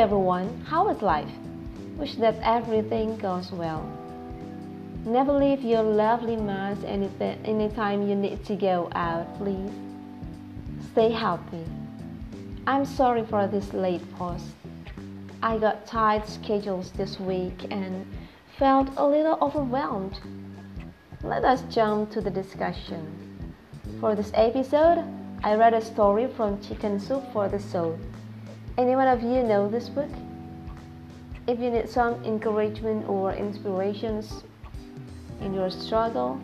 everyone, how is life? Wish that everything goes well. Never leave your lovely mask anytime you need to go out, please. Stay healthy. I'm sorry for this late post. I got tight schedules this week and felt a little overwhelmed. Let us jump to the discussion. For this episode, I read a story from Chicken Soup for the Soul. Anyone of you know this book? If you need some encouragement or inspirations in your struggle,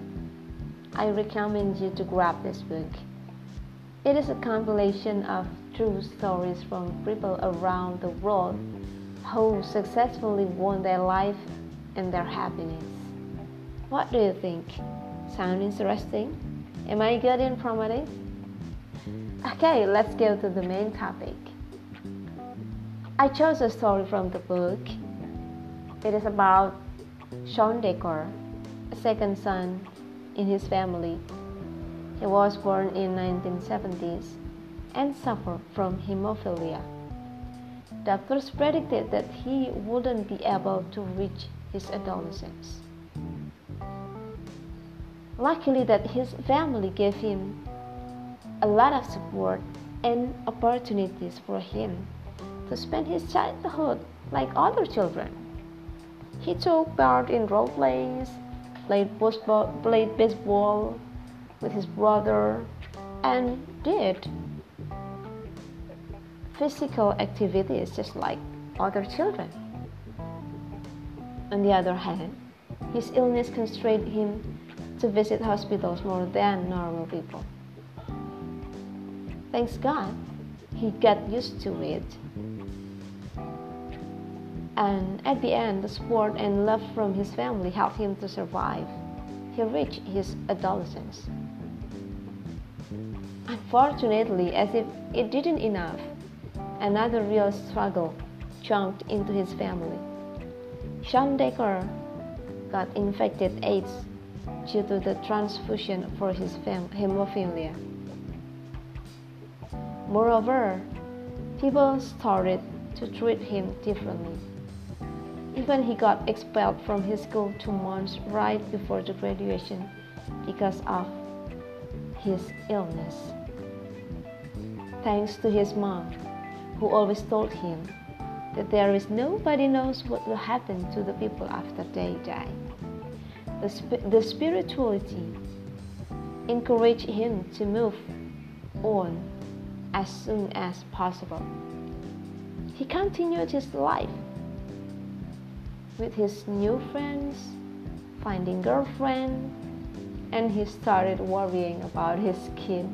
I recommend you to grab this book. It is a compilation of true stories from people around the world who successfully won their life and their happiness. What do you think? Sound interesting? Am I good informative? Okay, let's go to the main topic. I chose a story from the book. It is about Shawn Decker, a second son in his family. He was born in 1970s and suffered from hemophilia. Doctors predicted that he wouldn't be able to reach his adolescence. Luckily that his family gave him a lot of support and opportunities for him to spend his childhood like other children. He took part in role plays, played baseball, played baseball with his brother, and did physical activities just like other children. On the other hand, his illness constrained him to visit hospitals more than normal people. Thanks God, he got used to it and at the end, the support and love from his family helped him to survive. He reached his adolescence. Unfortunately, as if it didn't enough, another real struggle jumped into his family. Shawn Decker got infected AIDS due to the transfusion for his hemophilia. Moreover, people started to treat him differently. Even he got expelled from his school two months right before the graduation because of his illness. Thanks to his mom, who always told him that there is nobody knows what will happen to the people after they die. The, sp- the spirituality encouraged him to move on as soon as possible. He continued his life with his new friends, finding girlfriend, and he started worrying about his skin,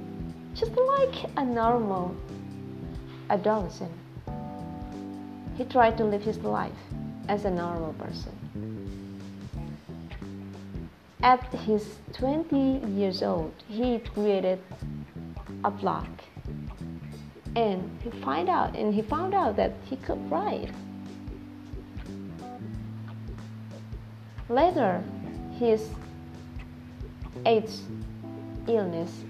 just like a normal adolescent. He tried to live his life as a normal person. At his 20 years old, he created a blog and he find out and he found out that he could write Later, his AIDS illness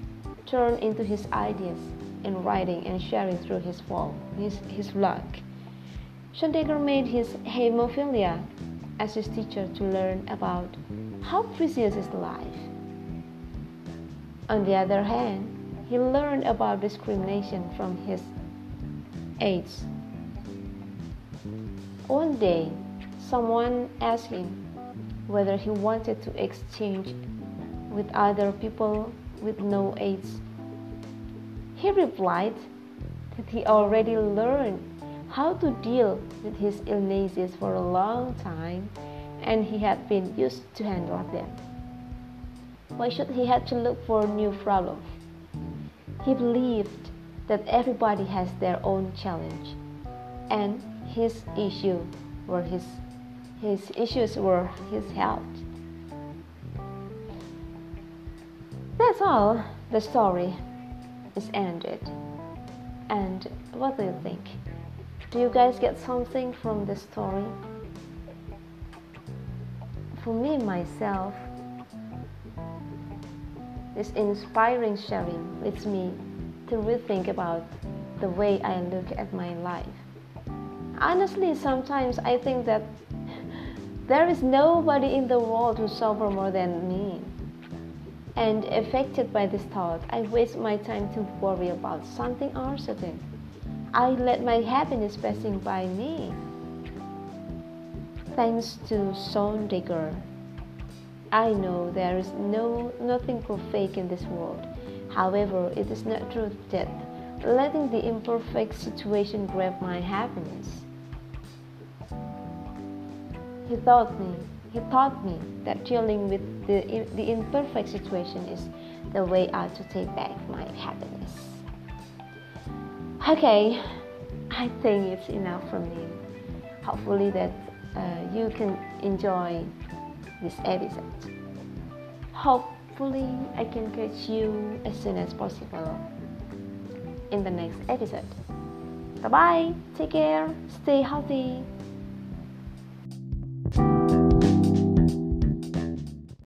turned into his ideas in writing and sharing through his blog. His, his blog. Shawn Decker made his hemophilia as his teacher to learn about how precious is life. On the other hand, he learned about discrimination from his AIDS. One day, someone asked him whether he wanted to exchange with other people with no AIDS. He replied that he already learned how to deal with his illnesses for a long time and he had been used to handle them. Why should he have to look for new problems? He believed that everybody has their own challenge and his issue were his his issues were his health. That's all. The story is ended. And what do you think? Do you guys get something from the story? For me, myself, this inspiring sharing leads me to rethink about the way I look at my life. Honestly, sometimes I think that there is nobody in the world who suffer more than me. And affected by this thought, I waste my time to worry about something uncertain. I let my happiness passing by me. Thanks to Shawn Decker, I know there is no nothing perfect in this world. However, it is not true that letting the imperfect situation grab my happiness. He taught me, he taught me that dealing with the, the imperfect situation is the way out to take back my happiness. Okay, I think it's enough from me. Hopefully that uh, you can enjoy this episode. Hopefully I can catch you as soon as possible in the next episode. Bye bye. Take care. Stay healthy.